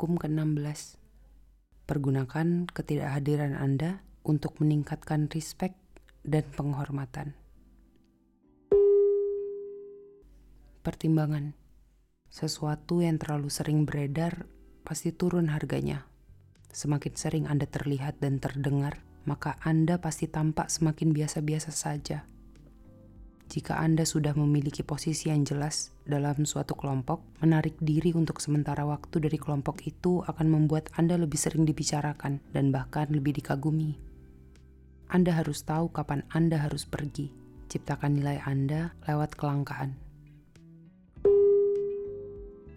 hukum ke-16. Pergunakan ketidakhadiran Anda untuk meningkatkan respect dan penghormatan. Pertimbangan Sesuatu yang terlalu sering beredar pasti turun harganya. Semakin sering Anda terlihat dan terdengar, maka Anda pasti tampak semakin biasa-biasa saja. Jika Anda sudah memiliki posisi yang jelas dalam suatu kelompok, menarik diri untuk sementara waktu dari kelompok itu akan membuat Anda lebih sering dibicarakan dan bahkan lebih dikagumi. Anda harus tahu kapan Anda harus pergi. Ciptakan nilai Anda lewat kelangkaan.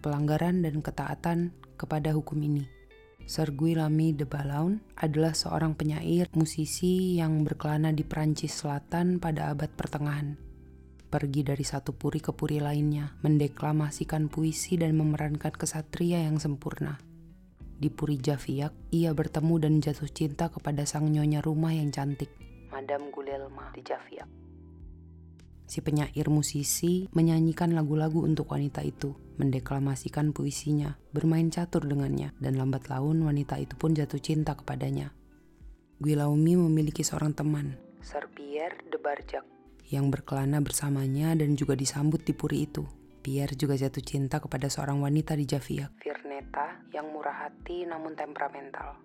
Pelanggaran dan ketaatan kepada hukum ini. Sergui Lamy de Balaun adalah seorang penyair musisi yang berkelana di Perancis Selatan pada abad pertengahan pergi dari satu puri ke puri lainnya, mendeklamasikan puisi dan memerankan kesatria yang sempurna. Di Puri Javiak, ia bertemu dan jatuh cinta kepada sang nyonya rumah yang cantik, Madame Gulelma di Javiak. Si penyair musisi menyanyikan lagu-lagu untuk wanita itu, mendeklamasikan puisinya, bermain catur dengannya, dan lambat laun wanita itu pun jatuh cinta kepadanya. Guillaume memiliki seorang teman, Sir Pierre de Barjac, yang berkelana bersamanya dan juga disambut di puri itu. Pierre juga jatuh cinta kepada seorang wanita di Javiak, Virneta, yang murah hati namun temperamental.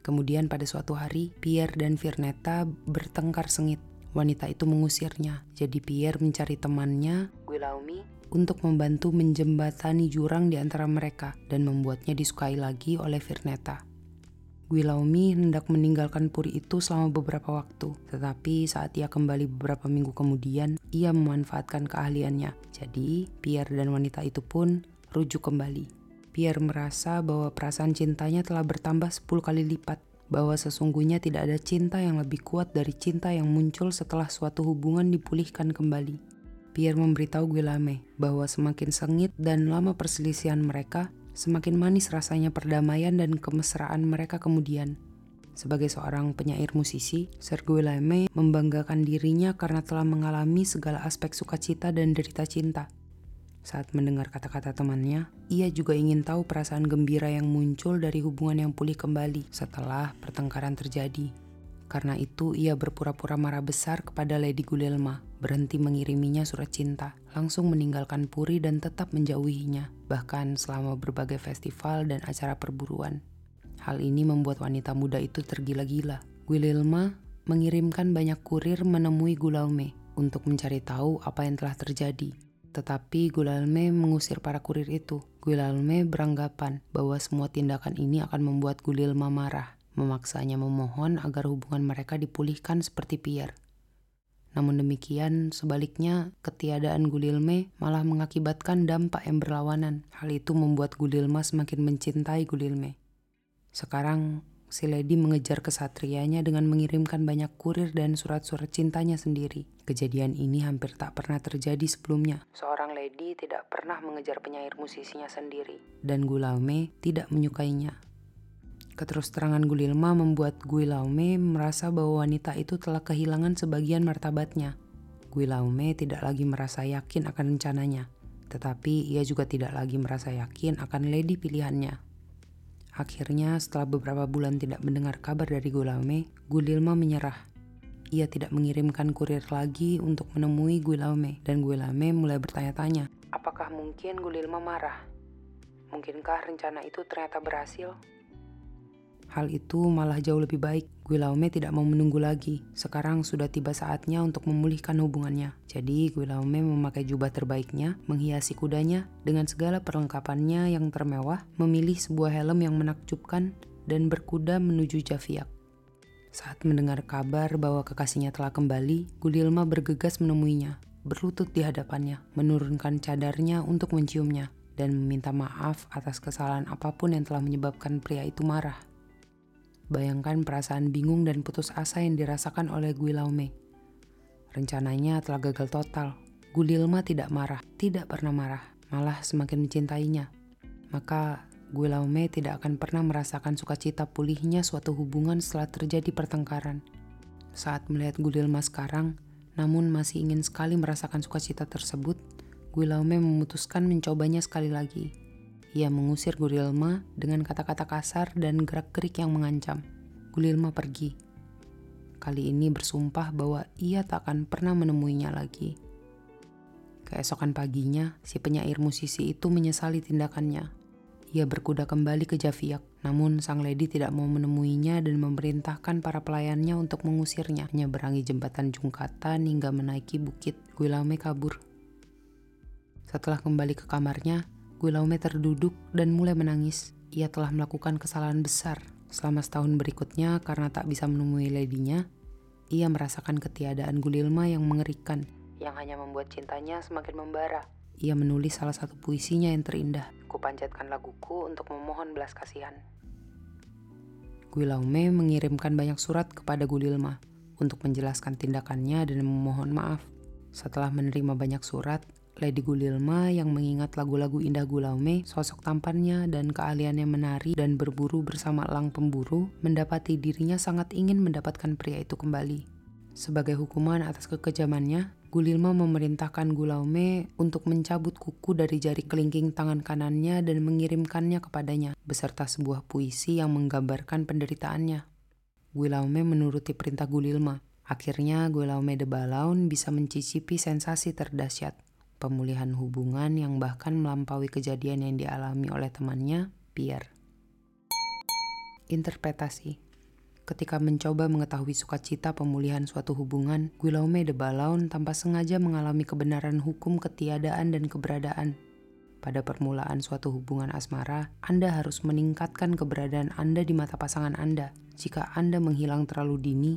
Kemudian pada suatu hari, Pierre dan Virneta bertengkar sengit. Wanita itu mengusirnya, jadi Pierre mencari temannya, Guillaume, untuk membantu menjembatani jurang di antara mereka dan membuatnya disukai lagi oleh Virneta. Guillaume hendak meninggalkan puri itu selama beberapa waktu, tetapi saat ia kembali beberapa minggu kemudian, ia memanfaatkan keahliannya. Jadi, Pierre dan wanita itu pun rujuk kembali. Pierre merasa bahwa perasaan cintanya telah bertambah 10 kali lipat, bahwa sesungguhnya tidak ada cinta yang lebih kuat dari cinta yang muncul setelah suatu hubungan dipulihkan kembali. Pierre memberitahu Guillaume bahwa semakin sengit dan lama perselisihan mereka, semakin manis rasanya perdamaian dan kemesraan mereka kemudian. Sebagai seorang penyair musisi, Sergio Leme membanggakan dirinya karena telah mengalami segala aspek sukacita dan derita cinta. Saat mendengar kata-kata temannya, ia juga ingin tahu perasaan gembira yang muncul dari hubungan yang pulih kembali setelah pertengkaran terjadi. Karena itu ia berpura-pura marah besar kepada Lady Gulelma, berhenti mengiriminya surat cinta, langsung meninggalkan Puri dan tetap menjauhinya, bahkan selama berbagai festival dan acara perburuan. Hal ini membuat wanita muda itu tergila-gila. Guilelma mengirimkan banyak kurir menemui Gulalme untuk mencari tahu apa yang telah terjadi. Tetapi Gulalme mengusir para kurir itu. Gulalme beranggapan bahwa semua tindakan ini akan membuat Gulilma marah memaksanya memohon agar hubungan mereka dipulihkan seperti Pierre. Namun demikian, sebaliknya, ketiadaan Gulilme malah mengakibatkan dampak yang berlawanan. Hal itu membuat Gulilma semakin mencintai Gulilme. Sekarang, si Lady mengejar kesatrianya dengan mengirimkan banyak kurir dan surat-surat cintanya sendiri. Kejadian ini hampir tak pernah terjadi sebelumnya. Seorang lady tidak pernah mengejar penyair musisinya sendiri, dan Gulaume tidak menyukainya. Keterus-terangan Gulilma membuat Guillaume merasa bahwa wanita itu telah kehilangan sebagian martabatnya. Guillaume tidak lagi merasa yakin akan rencananya, tetapi ia juga tidak lagi merasa yakin akan lady pilihannya. Akhirnya, setelah beberapa bulan tidak mendengar kabar dari Guillaume, Guilma menyerah. Ia tidak mengirimkan kurir lagi untuk menemui Guillaume, dan Guillaume mulai bertanya-tanya, apakah mungkin Guilma marah? Mungkinkah rencana itu ternyata berhasil? Hal itu malah jauh lebih baik. Guillaume tidak mau menunggu lagi. Sekarang sudah tiba saatnya untuk memulihkan hubungannya. Jadi Guillaume memakai jubah terbaiknya, menghiasi kudanya dengan segala perlengkapannya yang termewah, memilih sebuah helm yang menakjubkan dan berkuda menuju Javiak. Saat mendengar kabar bahwa kekasihnya telah kembali, Gulilma bergegas menemuinya, berlutut di hadapannya, menurunkan cadarnya untuk menciumnya, dan meminta maaf atas kesalahan apa pun yang telah menyebabkan pria itu marah. Bayangkan perasaan bingung dan putus asa yang dirasakan oleh Guillaume. Rencananya telah gagal total. Gulilma tidak marah, tidak pernah marah, malah semakin mencintainya. Maka Guillaume tidak akan pernah merasakan sukacita pulihnya suatu hubungan setelah terjadi pertengkaran. Saat melihat Gulilma sekarang, namun masih ingin sekali merasakan sukacita tersebut, Guillaume memutuskan mencobanya sekali lagi. Ia mengusir Gurilma dengan kata-kata kasar dan gerak-gerik yang mengancam. Gulilma pergi. Kali ini bersumpah bahwa ia tak akan pernah menemuinya lagi. Keesokan paginya, si penyair musisi itu menyesali tindakannya. Ia berkuda kembali ke Javiak, namun sang lady tidak mau menemuinya dan memerintahkan para pelayannya untuk mengusirnya, menyeberangi jembatan Jungkatan hingga menaiki bukit. Guilaume kabur. Setelah kembali ke kamarnya, Guilaume terduduk dan mulai menangis. Ia telah melakukan kesalahan besar. Selama setahun berikutnya, karena tak bisa menemui ladynya, ia merasakan ketiadaan Gulilma yang mengerikan, yang hanya membuat cintanya semakin membara. Ia menulis salah satu puisinya yang terindah. Kupanjatkan laguku untuk memohon belas kasihan. Guilaume mengirimkan banyak surat kepada Gulilma untuk menjelaskan tindakannya dan memohon maaf. Setelah menerima banyak surat, Lady Gulilma yang mengingat lagu-lagu indah Gulaume, sosok tampannya dan keahliannya menari dan berburu bersama elang pemburu, mendapati dirinya sangat ingin mendapatkan pria itu kembali. Sebagai hukuman atas kekejamannya, Gulilma memerintahkan Gulaume untuk mencabut kuku dari jari kelingking tangan kanannya dan mengirimkannya kepadanya, beserta sebuah puisi yang menggambarkan penderitaannya. Gulaume menuruti perintah Gulilma. Akhirnya Gulaume de Balaun bisa mencicipi sensasi terdahsyat, pemulihan hubungan yang bahkan melampaui kejadian yang dialami oleh temannya, Pierre. Interpretasi Ketika mencoba mengetahui sukacita pemulihan suatu hubungan, Guillaume de Balaun tanpa sengaja mengalami kebenaran hukum ketiadaan dan keberadaan. Pada permulaan suatu hubungan asmara, Anda harus meningkatkan keberadaan Anda di mata pasangan Anda. Jika Anda menghilang terlalu dini,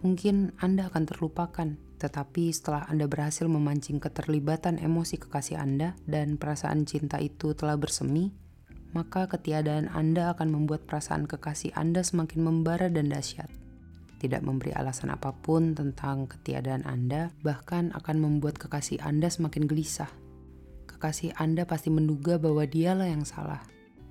mungkin Anda akan terlupakan. Tetapi setelah Anda berhasil memancing keterlibatan emosi kekasih Anda dan perasaan cinta itu telah bersemi, maka ketiadaan Anda akan membuat perasaan kekasih Anda semakin membara dan dahsyat. Tidak memberi alasan apa pun tentang ketiadaan Anda, bahkan akan membuat kekasih Anda semakin gelisah. Kekasih Anda pasti menduga bahwa dialah yang salah.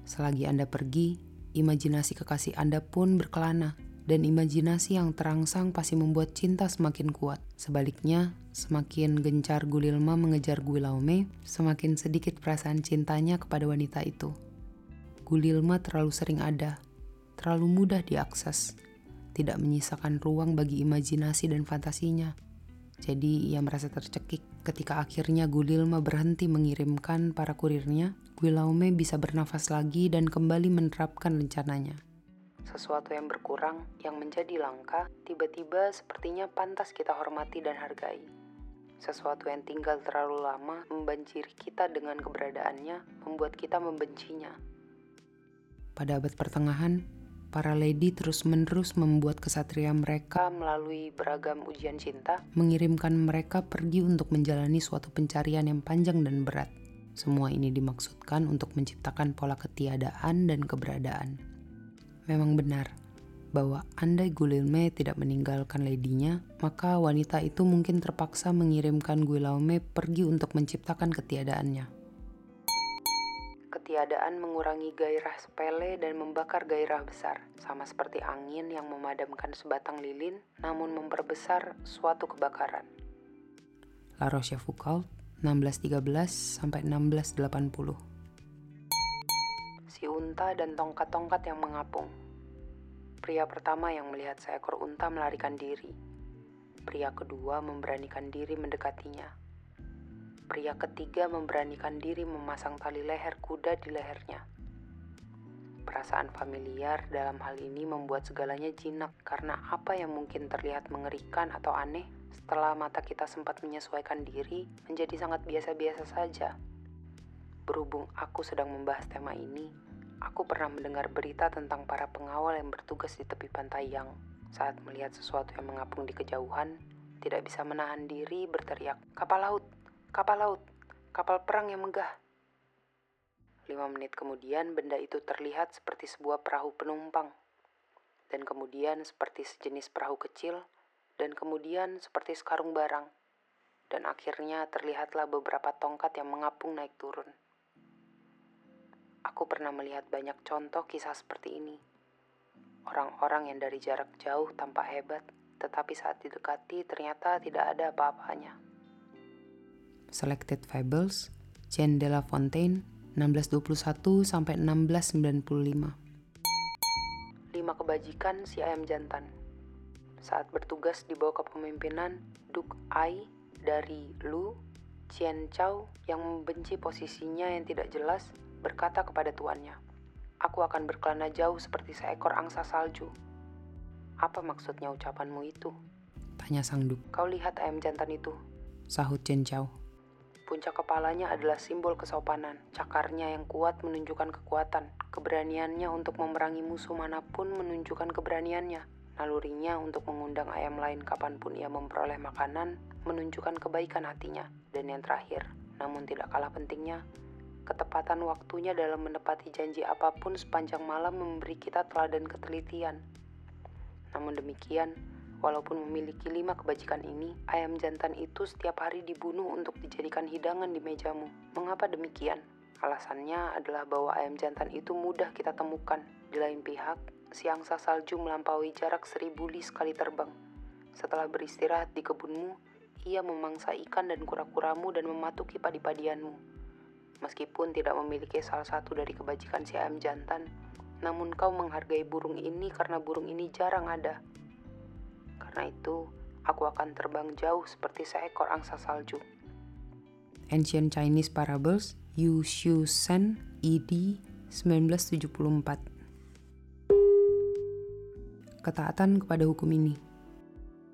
Selagi Anda pergi, imajinasi kekasih Anda pun berkelana, dan imajinasi yang terangsang pasti membuat cinta semakin kuat. Sebaliknya, semakin gencar Gulilma mengejar Guilaume, semakin sedikit perasaan cintanya kepada wanita itu. Gulilma terlalu sering ada, terlalu mudah diakses, tidak menyisakan ruang bagi imajinasi dan fantasinya. Jadi ia merasa tercekik ketika akhirnya Gulilma berhenti mengirimkan para kurirnya, Guilaume bisa bernafas lagi dan kembali menerapkan rencananya. Sesuatu yang berkurang, yang menjadi langka, tiba-tiba sepertinya pantas kita hormati dan hargai. Sesuatu yang tinggal terlalu lama membanjiri kita dengan keberadaannya, membuat kita membencinya. Pada abad pertengahan, para lady terus-menerus membuat kesatria mereka melalui beragam ujian cinta, mengirimkan mereka pergi untuk menjalani suatu pencarian yang panjang dan berat. Semua ini dimaksudkan untuk menciptakan pola ketiadaan dan keberadaan. Memang benar bahwa andai Guilaume tidak meninggalkan ladynya, maka wanita itu mungkin terpaksa mengirimkan Guillaume pergi untuk menciptakan ketiadaannya ketiadaan mengurangi gairah sepele dan membakar gairah besar, sama seperti angin yang memadamkan sebatang lilin namun memperbesar suatu kebakaran. La Rochefoucauld, 1613 sampai 1680. Si unta dan tongkat-tongkat yang mengapung. Pria pertama yang melihat seekor unta melarikan diri. Pria kedua memberanikan diri mendekatinya pria ketiga memberanikan diri memasang tali leher kuda di lehernya. Perasaan familiar dalam hal ini membuat segalanya jinak karena apa yang mungkin terlihat mengerikan atau aneh setelah mata kita sempat menyesuaikan diri menjadi sangat biasa-biasa saja. Berhubung aku sedang membahas tema ini, aku pernah mendengar berita tentang para pengawal yang bertugas di tepi pantai yang saat melihat sesuatu yang mengapung di kejauhan, tidak bisa menahan diri berteriak, kapal laut, Kapal laut, kapal perang yang megah. Lima menit kemudian benda itu terlihat seperti sebuah perahu penumpang. Dan kemudian seperti sejenis perahu kecil. Dan kemudian seperti sekarung barang. Dan akhirnya terlihatlah beberapa tongkat yang mengapung naik turun. Aku pernah melihat banyak contoh kisah seperti ini. Orang-orang yang dari jarak jauh tampak hebat, tetapi saat didekati ternyata tidak ada apa-apanya. Selected Fables, Jean de La Fontaine, 1621 sampai 1695. Lima kebajikan si ayam jantan. Saat bertugas di bawah kepemimpinan Duk Ai dari Lu, Qian Chao yang membenci posisinya yang tidak jelas berkata kepada tuannya, Aku akan berkelana jauh seperti seekor angsa salju. Apa maksudnya ucapanmu itu? Tanya sang Duk. Kau lihat ayam jantan itu? Sahut Chen Chao. Puncak kepalanya adalah simbol kesopanan. Cakarnya yang kuat menunjukkan kekuatan. Keberaniannya untuk memerangi musuh mana pun menunjukkan keberaniannya. Nalurinya untuk mengundang ayam lain kapan pun ia memperoleh makanan menunjukkan kebaikan hatinya. Dan yang terakhir, namun tidak kalah pentingnya, ketepatan waktunya dalam menepati janji apa pun sepanjang malam memberi kita teladan ketelitian. Namun demikian, Walaupun memiliki lima kebajikan ini, ayam jantan itu setiap hari dibunuh untuk dijadikan hidangan di mejamu. Mengapa demikian? Alasannya adalah bahwa ayam jantan itu mudah kita temukan. Di lain pihak, si angsa salju melampaui jarak seribu li sekali terbang. Setelah beristirahat di kebunmu, ia memangsa ikan dan kura-kuramu dan mematuki padi-padianmu. Meskipun tidak memiliki salah satu dari kebajikan si ayam jantan, namun kau menghargai burung ini karena burung ini jarang ada. Karena itu, aku akan terbang jauh seperti seekor angsa salju. Ancient Chinese Parables, Yu Xiu Sen, ED 1974 Ketaatan kepada hukum ini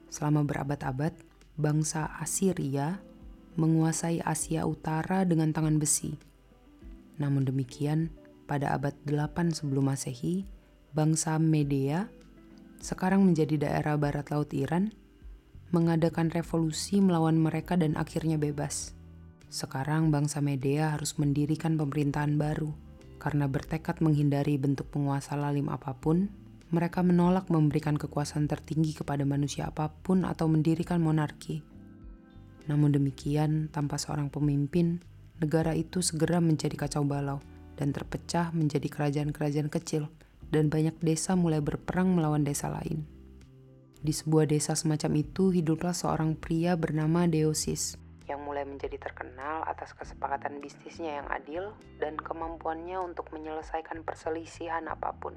Selama berabad-abad, bangsa Assyria menguasai Asia Utara dengan tangan besi. Namun demikian, pada abad 8 sebelum Masehi, bangsa Medea sekarang menjadi daerah barat laut Iran, mengadakan revolusi melawan mereka dan akhirnya bebas. Sekarang bangsa Medea harus mendirikan pemerintahan baru. Karena bertekad menghindari bentuk penguasa lalim apa pun, mereka menolak memberikan kekuasaan tertinggi kepada manusia apa pun atau mendirikan monarki. Namun demikian, tanpa seorang pemimpin, negara itu segera menjadi kacau balau dan terpecah menjadi kerajaan-kerajaan kecil dan banyak desa mulai berperang melawan desa lain. Di sebuah desa semacam itu hiduplah seorang pria bernama Deosis yang mulai menjadi terkenal atas kesepakatan bisnisnya yang adil dan kemampuannya untuk menyelesaikan perselisihan apa pun.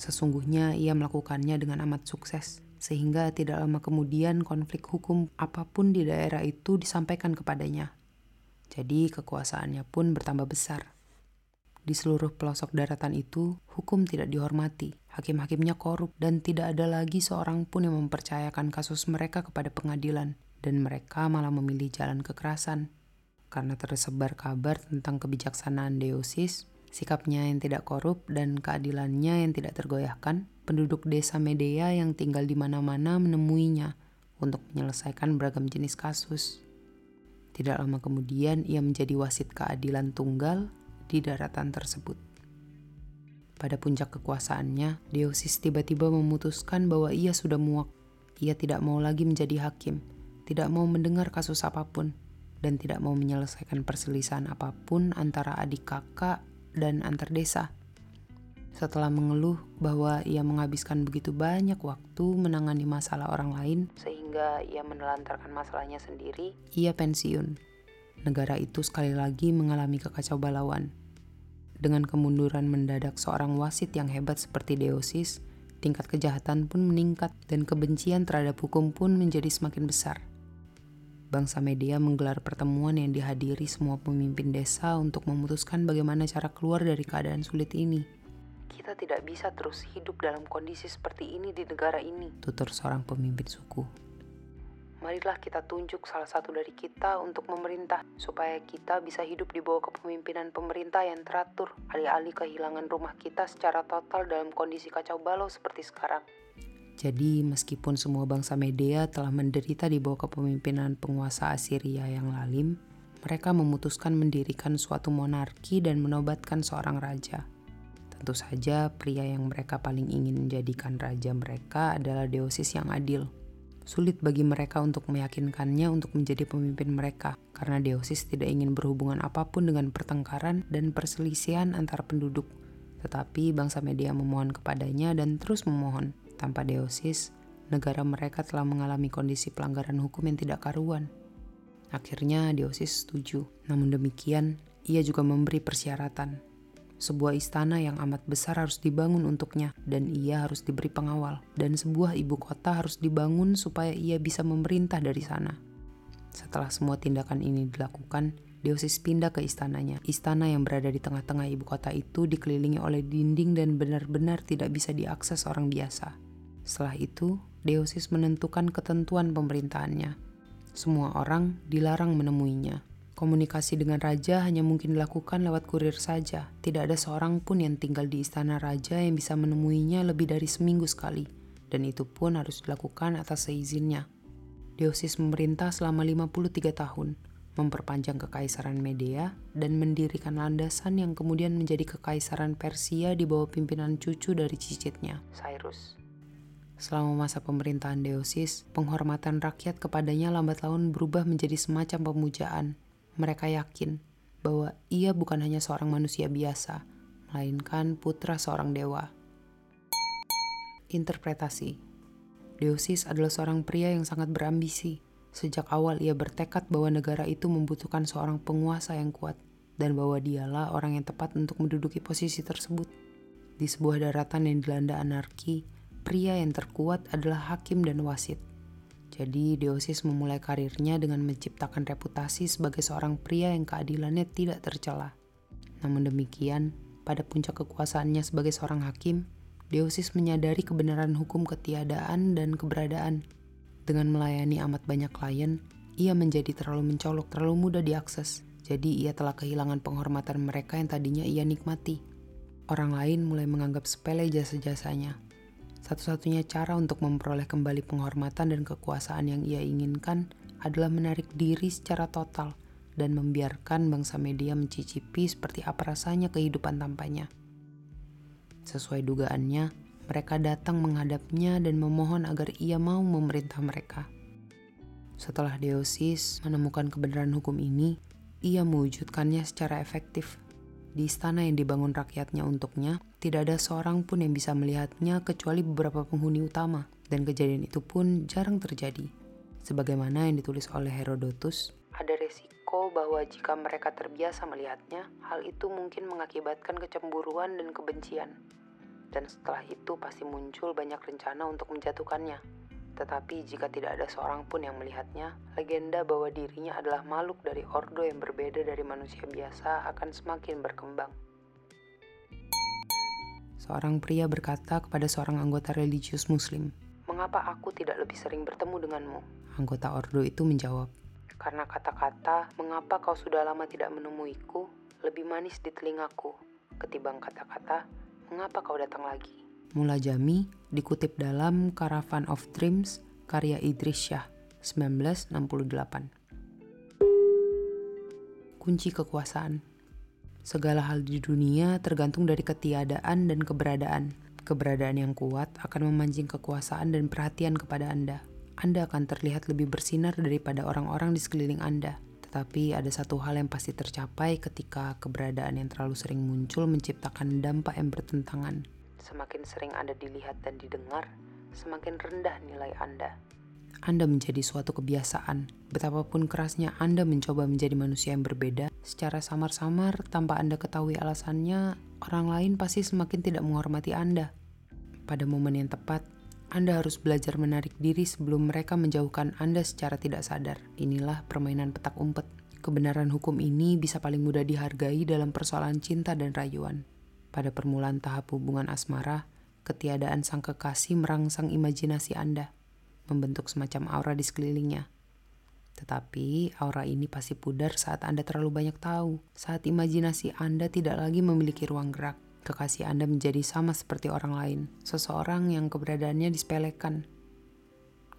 Sesungguhnya ia melakukannya dengan amat sukses, sehingga tidak lama kemudian konflik hukum apa pun di daerah itu disampaikan kepadanya. Jadi kekuasaannya pun bertambah besar. Di seluruh pelosok daratan itu, hukum tidak dihormati, hakim-hakimnya korup, dan tidak ada lagi seorang pun yang mempercayakan kasus mereka kepada pengadilan, dan mereka malah memilih jalan kekerasan. Karena tersebar kabar tentang kebijaksanaan Deosis, sikapnya yang tidak korup, dan keadilannya yang tidak tergoyahkan, penduduk desa Medea yang tinggal di mana-mana menemuinya untuk menyelesaikan beragam jenis kasus. Tidak lama kemudian, ia menjadi wasit keadilan tunggal di daratan tersebut. Pada puncak kekuasaannya, Deosis tiba-tiba memutuskan bahwa ia sudah muak. Ia tidak mau lagi menjadi hakim, tidak mau mendengar kasus apa pun, dan tidak mau menyelesaikan perselisihan apa pun antara adik kakak dan antar desa. Setelah mengeluh bahwa ia menghabiskan begitu banyak waktu menangani masalah orang lain, sehingga ia menelantarkan masalahnya sendiri, ia pensiun negara itu sekali lagi mengalami kekacau balauan. Dengan kemunduran mendadak seorang wasit yang hebat seperti Deosis, tingkat kejahatan pun meningkat dan kebencian terhadap hukum pun menjadi semakin besar. Bangsa Media menggelar pertemuan yang dihadiri semua pemimpin desa untuk memutuskan bagaimana cara keluar dari keadaan sulit ini. Kita tidak bisa terus hidup dalam kondisi seperti ini di negara ini, tutur seorang pemimpin suku marilah kita tunjuk salah satu dari kita untuk memerintah, supaya kita bisa hidup di bawah kepemimpinan pemerintah yang teratur, alih-alih kehilangan rumah kita secara total dalam kondisi kacau balau seperti sekarang. Jadi, meskipun semua bangsa Medea telah menderita di bawah kepemimpinan penguasa Assyria yang lalim, mereka memutuskan mendirikan suatu monarki dan menobatkan seorang raja. Tentu saja, pria yang mereka paling ingin menjadikan raja mereka adalah Deosis yang adil. Sulit bagi mereka untuk meyakinkannya untuk menjadi pemimpin mereka, karena Deosis tidak ingin berhubungan apa pun dengan pertengkaran dan perselisihan antar penduduk. Tetapi bangsa media memohon kepadanya dan terus memohon. Tanpa Deosis, negara mereka telah mengalami kondisi pelanggaran hukum yang tidak karuan. Akhirnya Deosis setuju. Namun demikian, ia juga memberi persyaratan. Sebuah istana yang amat besar harus dibangun untuknya, dan ia harus diberi pengawal. Dan sebuah ibu kota harus dibangun supaya ia bisa memerintah dari sana. Setelah semua tindakan ini dilakukan, Deosis pindah ke istananya. Istana yang berada di tengah-tengah ibu kota itu dikelilingi oleh dinding dan benar-benar tidak bisa diakses orang biasa. Setelah itu, Deosis menentukan ketentuan pemerintahannya. Semua orang dilarang menemuinya. Komunikasi dengan raja hanya mungkin dilakukan lewat kurir saja. Tidak ada seorang pun yang tinggal di istana raja yang bisa menemuinya lebih dari seminggu sekali. Dan itu pun harus dilakukan atas seizinnya. Deosis memerintah selama 53 tahun, memperpanjang kekaisaran Media, dan mendirikan landasan yang kemudian menjadi kekaisaran Persia di bawah pimpinan cucu dari cicitnya, Cyrus. Selama masa pemerintahan Deosis, penghormatan rakyat kepadanya lambat laun berubah menjadi semacam pemujaan, mereka yakin bahwa ia bukan hanya seorang manusia biasa, melainkan putra seorang dewa. Interpretasi Deosis adalah seorang pria yang sangat berambisi. Sejak awal ia bertekad bahwa negara itu membutuhkan seorang penguasa yang kuat, dan bahwa dialah orang yang tepat untuk menduduki posisi tersebut. Di sebuah daratan yang dilanda anarki, pria yang terkuat adalah hakim dan wasit. Jadi Deosis memulai karirnya dengan menciptakan reputasi sebagai seorang pria yang keadilannya tidak tercela. Namun demikian, pada puncak kekuasaannya sebagai seorang hakim, Deosis menyadari kebenaran hukum ketiadaan dan keberadaan. Dengan melayani amat banyak klien, ia menjadi terlalu mencolok, terlalu mudah diakses. Jadi ia telah kehilangan penghormatan mereka yang tadinya ia nikmati. Orang lain mulai menganggap sepele jasa-jasanya, satu-satunya cara untuk memperoleh kembali penghormatan dan kekuasaan yang ia inginkan adalah menarik diri secara total dan membiarkan bangsa media mencicipi seperti apa rasanya kehidupan tanpanya. Sesuai dugaannya, mereka datang menghadapnya dan memohon agar ia mau memerintah mereka. Setelah Deosis menemukan kebenaran hukum ini, ia mewujudkannya secara efektif di istana yang dibangun rakyatnya untuknya, tidak ada seorang pun yang bisa melihatnya kecuali beberapa penghuni utama, dan kejadian itu pun jarang terjadi. Sebagaimana yang ditulis oleh Herodotus, ada resiko bahwa jika mereka terbiasa melihatnya, hal itu mungkin mengakibatkan kecemburuan dan kebencian. Dan setelah itu pasti muncul banyak rencana untuk menjatuhkannya. Tetapi jika tidak ada seorang pun yang melihatnya, legenda bahwa dirinya adalah makhluk dari ordo yang berbeda dari manusia biasa akan semakin berkembang. Seorang pria berkata kepada seorang anggota religius muslim, Mengapa aku tidak lebih sering bertemu denganmu? Anggota ordo itu menjawab, Karena kata-kata, mengapa kau sudah lama tidak menemuiku, lebih manis di telingaku, ketimbang kata-kata, mengapa kau datang lagi? Mula Jami dikutip dalam Caravan of Dreams karya Idris Shah 1968. Kunci kekuasaan Segala hal di dunia tergantung dari ketiadaan dan keberadaan. Keberadaan yang kuat akan memancing kekuasaan dan perhatian kepada Anda. Anda akan terlihat lebih bersinar daripada orang-orang di sekeliling Anda. Tetapi ada satu hal yang pasti tercapai ketika keberadaan yang terlalu sering muncul menciptakan dampak yang bertentangan Semakin sering Anda dilihat dan didengar, semakin rendah nilai Anda. Anda menjadi suatu kebiasaan. Betapapun kerasnya Anda mencoba menjadi manusia yang berbeda, secara samar-samar tanpa Anda ketahui alasannya, orang lain pasti semakin tidak menghormati Anda. Pada momen yang tepat, Anda harus belajar menarik diri sebelum mereka menjauhkan Anda secara tidak sadar. Inilah permainan petak umpet. Kebenaran hukum ini bisa paling mudah dihargai dalam persoalan cinta dan rayuan. Pada permulaan tahap hubungan asmara, ketiadaan sang kekasih merangsang imajinasi Anda, membentuk semacam aura di sekelilingnya. Tetapi aura ini pasti pudar saat Anda terlalu banyak tahu, saat imajinasi Anda tidak lagi memiliki ruang gerak. Kekasih Anda menjadi sama seperti orang lain, seseorang yang keberadaannya disepelekan.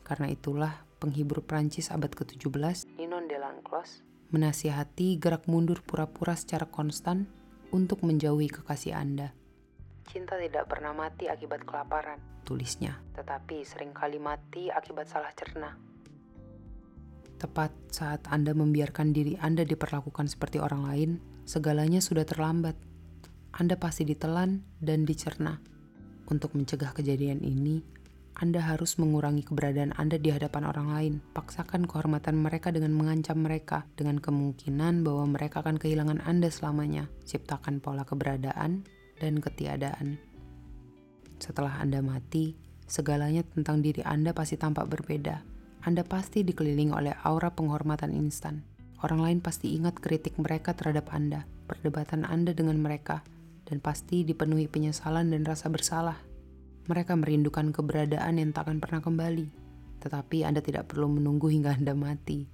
Karena itulah penghibur Prancis abad ke-17, Ninon Delanclos, menasihati gerak mundur pura-pura secara konstan untuk menjauhi kekasih Anda. Cinta tidak pernah mati akibat kelaparan, tulisnya, tetapi sering kali mati akibat salah cerna. Tepat saat Anda membiarkan diri Anda diperlakukan seperti orang lain, segalanya sudah terlambat. Anda pasti ditelan dan dicerna. Untuk mencegah kejadian ini, Anda harus mengurangi keberadaan Anda di hadapan orang lain. Paksakan kehormatan mereka dengan mengancam mereka, dengan kemungkinan bahwa mereka akan kehilangan Anda selamanya. Ciptakan pola keberadaan dan ketiadaan. Setelah Anda mati, segalanya tentang diri Anda pasti tampak berbeda. Anda pasti dikelilingi oleh aura penghormatan instan. Orang lain pasti ingat kritik mereka terhadap Anda, perdebatan Anda dengan mereka, dan pasti dipenuhi penyesalan dan rasa bersalah. Mereka merindukan keberadaan yang tak akan pernah kembali. Tetapi Anda tidak perlu menunggu hingga Anda mati.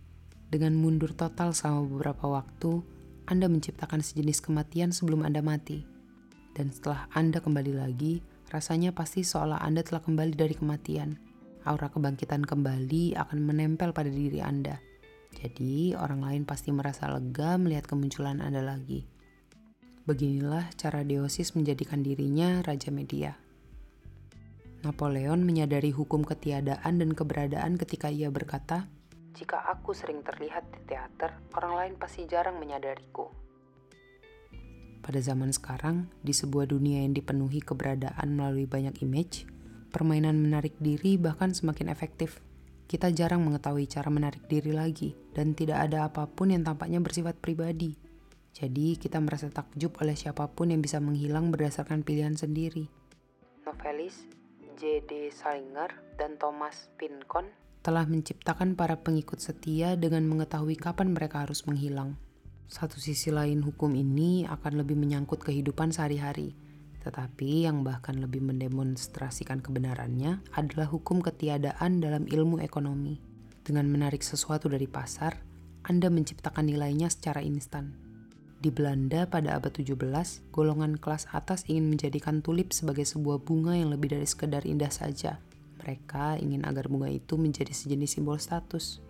Dengan mundur total selama beberapa waktu, Anda menciptakan sejenis kematian sebelum Anda mati. Dan setelah Anda kembali lagi, rasanya pasti seolah Anda telah kembali dari kematian. Aura kebangkitan kembali akan menempel pada diri Anda. Jadi, orang lain pasti merasa lega melihat kemunculan Anda lagi. Beginilah cara Deosis menjadikan dirinya raja media. Napoleon menyadari hukum ketiadaan dan keberadaan ketika ia berkata, "Jika aku sering terlihat di teater, orang lain pasti jarang menyadariku." Pada zaman sekarang, di sebuah dunia yang dipenuhi keberadaan melalui banyak image, permainan menarik diri bahkan semakin efektif. Kita jarang mengetahui cara menarik diri lagi, dan tidak ada apa pun yang tampaknya bersifat pribadi. Jadi, kita merasa takjub oleh siapa pun yang bisa menghilang berdasarkan pilihan sendiri. Novelis J.D. Salinger dan Thomas Pincon telah menciptakan para pengikut setia dengan mengetahui kapan mereka harus menghilang. Satu sisi lain hukum ini akan lebih menyangkut kehidupan sehari-hari, tetapi yang bahkan lebih mendemonstrasikan kebenarannya adalah hukum ketiadaan dalam ilmu ekonomi. Dengan menarik sesuatu dari pasar, Anda menciptakan nilainya secara instan. Di Belanda pada abad 17, golongan kelas atas ingin menjadikan tulip sebagai sebuah bunga yang lebih dari sekedar indah saja. Mereka ingin agar bunga itu menjadi sejenis simbol status.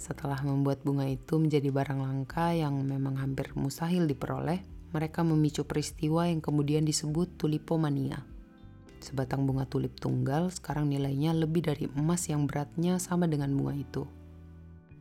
Setelah membuat bunga itu menjadi barang langka yang memang hampir mustahil diperoleh, mereka memicu peristiwa yang kemudian disebut tulipomania. Sebatang bunga tulip tunggal sekarang nilainya lebih dari emas yang beratnya sama dengan bunga itu.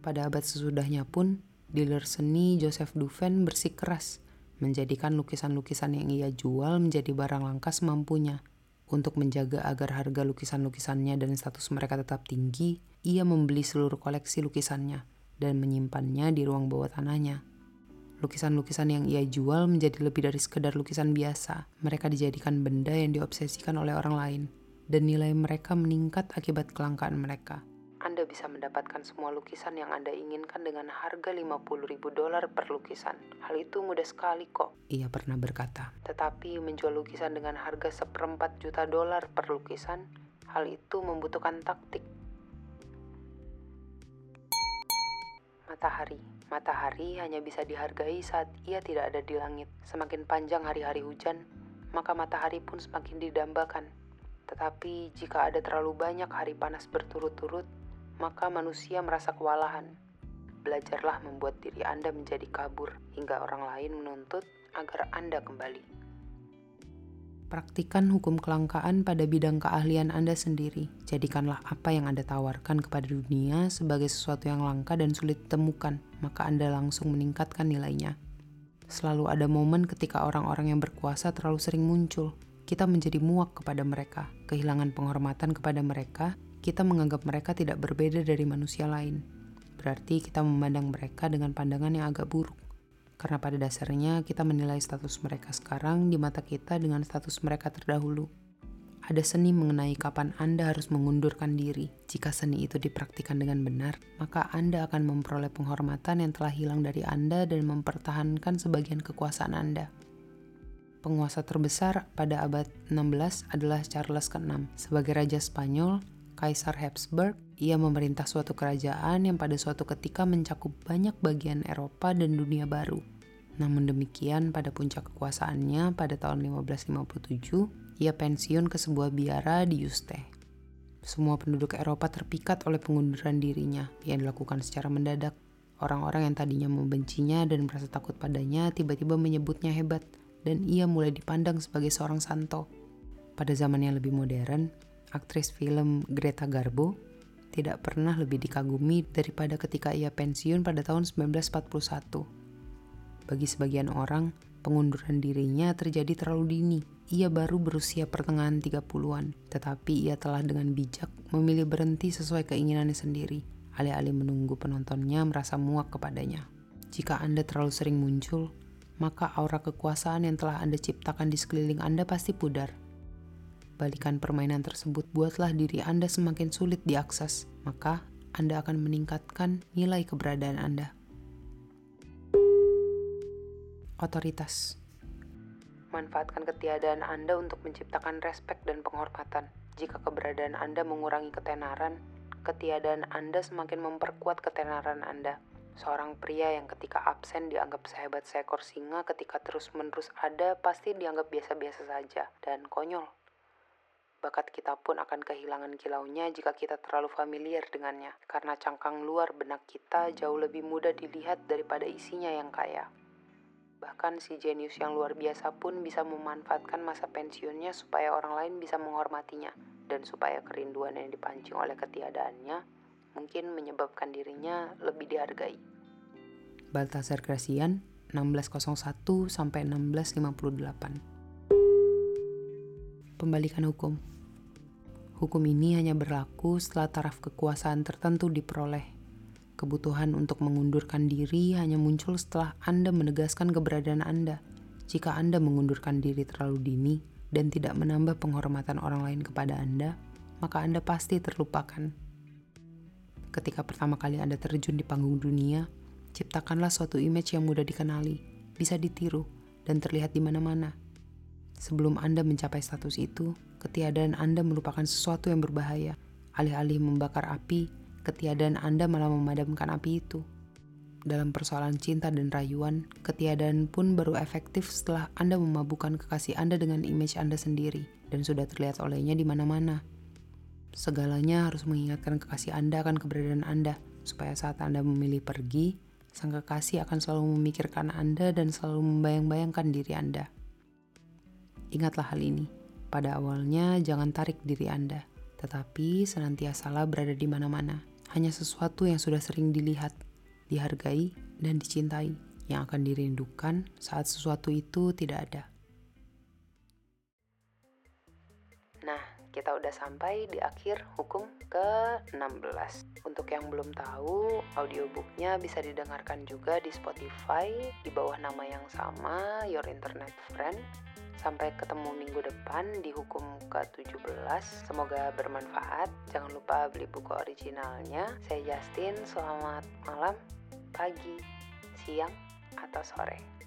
Pada abad sesudahnya pun, dealer seni Joseph Duven bersikeras menjadikan lukisan-lukisan yang ia jual menjadi barang langka semampunya. Untuk menjaga agar harga lukisan-lukisannya dan status mereka tetap tinggi, ia membeli seluruh koleksi lukisannya dan menyimpannya di ruang bawah tanahnya. Lukisan-lukisan yang ia jual menjadi lebih dari sekedar lukisan biasa. Mereka dijadikan benda yang diobsesikan oleh orang lain, dan nilai mereka meningkat akibat kelangkaan mereka. Anda bisa mendapatkan semua lukisan yang Anda inginkan dengan harga 50 ribu dolar per lukisan. Hal itu mudah sekali kok, ia pernah berkata. Tetapi menjual lukisan dengan harga seperempat juta dolar per lukisan, hal itu membutuhkan taktik. Matahari. Matahari hanya bisa dihargai saat ia tidak ada di langit. Semakin panjang hari-hari hujan, maka matahari pun semakin didambakan. Tetapi jika ada terlalu banyak hari panas berturut-turut, maka manusia merasa kewalahan. Belajarlah membuat diri Anda menjadi kabur hingga orang lain menuntut agar Anda kembali. Praktikan hukum kelangkaan pada bidang keahlian Anda sendiri. Jadikanlah apa yang Anda tawarkan kepada dunia sebagai sesuatu yang langka dan sulit ditemukan, maka Anda langsung meningkatkan nilainya. Selalu ada momen ketika orang-orang yang berkuasa terlalu sering muncul. Kita menjadi muak kepada mereka, kehilangan penghormatan kepada mereka, kita menganggap mereka tidak berbeda dari manusia lain. Berarti kita memandang mereka dengan pandangan yang agak buruk. Karena pada dasarnya kita menilai status mereka sekarang di mata kita dengan status mereka terdahulu. Ada seni mengenai kapan Anda harus mengundurkan diri. Jika seni itu dipraktikkan dengan benar, maka Anda akan memperoleh penghormatan yang telah hilang dari Anda dan mempertahankan sebagian kekuasaan Anda. Penguasa terbesar pada abad 16 adalah Charles ke-6. Sebagai Raja Spanyol, Kaisar Habsburg, ia memerintah suatu kerajaan yang pada suatu ketika mencakup banyak bagian Eropa dan dunia baru. Namun demikian, pada puncak kekuasaannya pada tahun 1557, ia pensiun ke sebuah biara di Yuste. Semua penduduk Eropa terpikat oleh pengunduran dirinya yang dilakukan secara mendadak. Orang-orang yang tadinya membencinya dan merasa takut padanya tiba-tiba menyebutnya hebat, dan ia mulai dipandang sebagai seorang santo. Pada zaman yang lebih modern, aktris film Greta Garbo tidak pernah lebih dikagumi daripada ketika ia pensiun pada tahun 1941. Bagi sebagian orang, Pengunduran dirinya terjadi terlalu dini. Ia baru berusia pertengahan 30-an, tetapi ia telah dengan bijak memilih berhenti sesuai keinginannya sendiri, alih-alih menunggu penontonnya merasa muak kepadanya. Jika Anda terlalu sering muncul, maka aura kekuasaan yang telah Anda ciptakan di sekeliling Anda pasti pudar. Balikan permainan tersebut, buatlah diri Anda semakin sulit diakses, maka Anda akan meningkatkan nilai keberadaan Anda. Otoritas Manfaatkan ketiadaan Anda untuk menciptakan respek dan penghormatan. Jika keberadaan Anda mengurangi ketenaran, ketiadaan Anda semakin memperkuat ketenaran Anda. Seorang pria yang ketika absen dianggap sehebat seekor singa ketika terus-menerus ada pasti dianggap biasa-biasa saja dan konyol. Bakat kita pun akan kehilangan kilaunya jika kita terlalu familiar dengannya, karena cangkang luar benak kita jauh lebih mudah dilihat daripada isinya yang kaya. Bahkan si jenius yang luar biasa pun bisa memanfaatkan masa pensiunnya supaya orang lain bisa menghormatinya dan supaya kerinduan yang dipancing oleh ketiadaannya mungkin menyebabkan dirinya lebih dihargai. Baltasar Gracian 1601 sampai 1658. Pembalikan hukum. Hukum ini hanya berlaku setelah taraf kekuasaan tertentu diperoleh Kebutuhan untuk mengundurkan diri hanya muncul setelah Anda menegaskan keberadaan Anda. Jika Anda mengundurkan diri terlalu dini dan tidak menambah penghormatan orang lain kepada Anda, maka Anda pasti terlupakan. Ketika pertama kali Anda terjun di panggung dunia, ciptakanlah suatu image yang mudah dikenali, bisa ditiru, dan terlihat di mana-mana. Sebelum Anda mencapai status itu, ketiadaan Anda merupakan sesuatu yang berbahaya. Alih-alih membakar api, ketiadaan Anda malah memadamkan api itu. Dalam persoalan cinta dan rayuan, ketiadaan pun baru efektif setelah Anda memabukkan kekasih Anda dengan image Anda sendiri dan sudah terlihat olehnya di mana-mana. Segalanya harus mengingatkan kekasih Anda akan keberadaan Anda, supaya saat Anda memilih pergi, sang kekasih akan selalu memikirkan Anda dan selalu membayang-bayangkan diri Anda. Ingatlah hal ini. Pada awalnya, jangan tarik diri Anda, tetapi senantiasalah berada di mana-mana hanya sesuatu yang sudah sering dilihat, dihargai, dan dicintai yang akan dirindukan saat sesuatu itu tidak ada. Nah, kita udah sampai di akhir hukum ke-16. Untuk yang belum tahu, audiobooknya bisa didengarkan juga di Spotify di bawah nama yang sama, Your Internet Friend. Sampai ketemu minggu depan di hukum ke-17. Semoga bermanfaat. Jangan lupa beli buku originalnya. Saya Justin, selamat malam, pagi, siang, atau sore.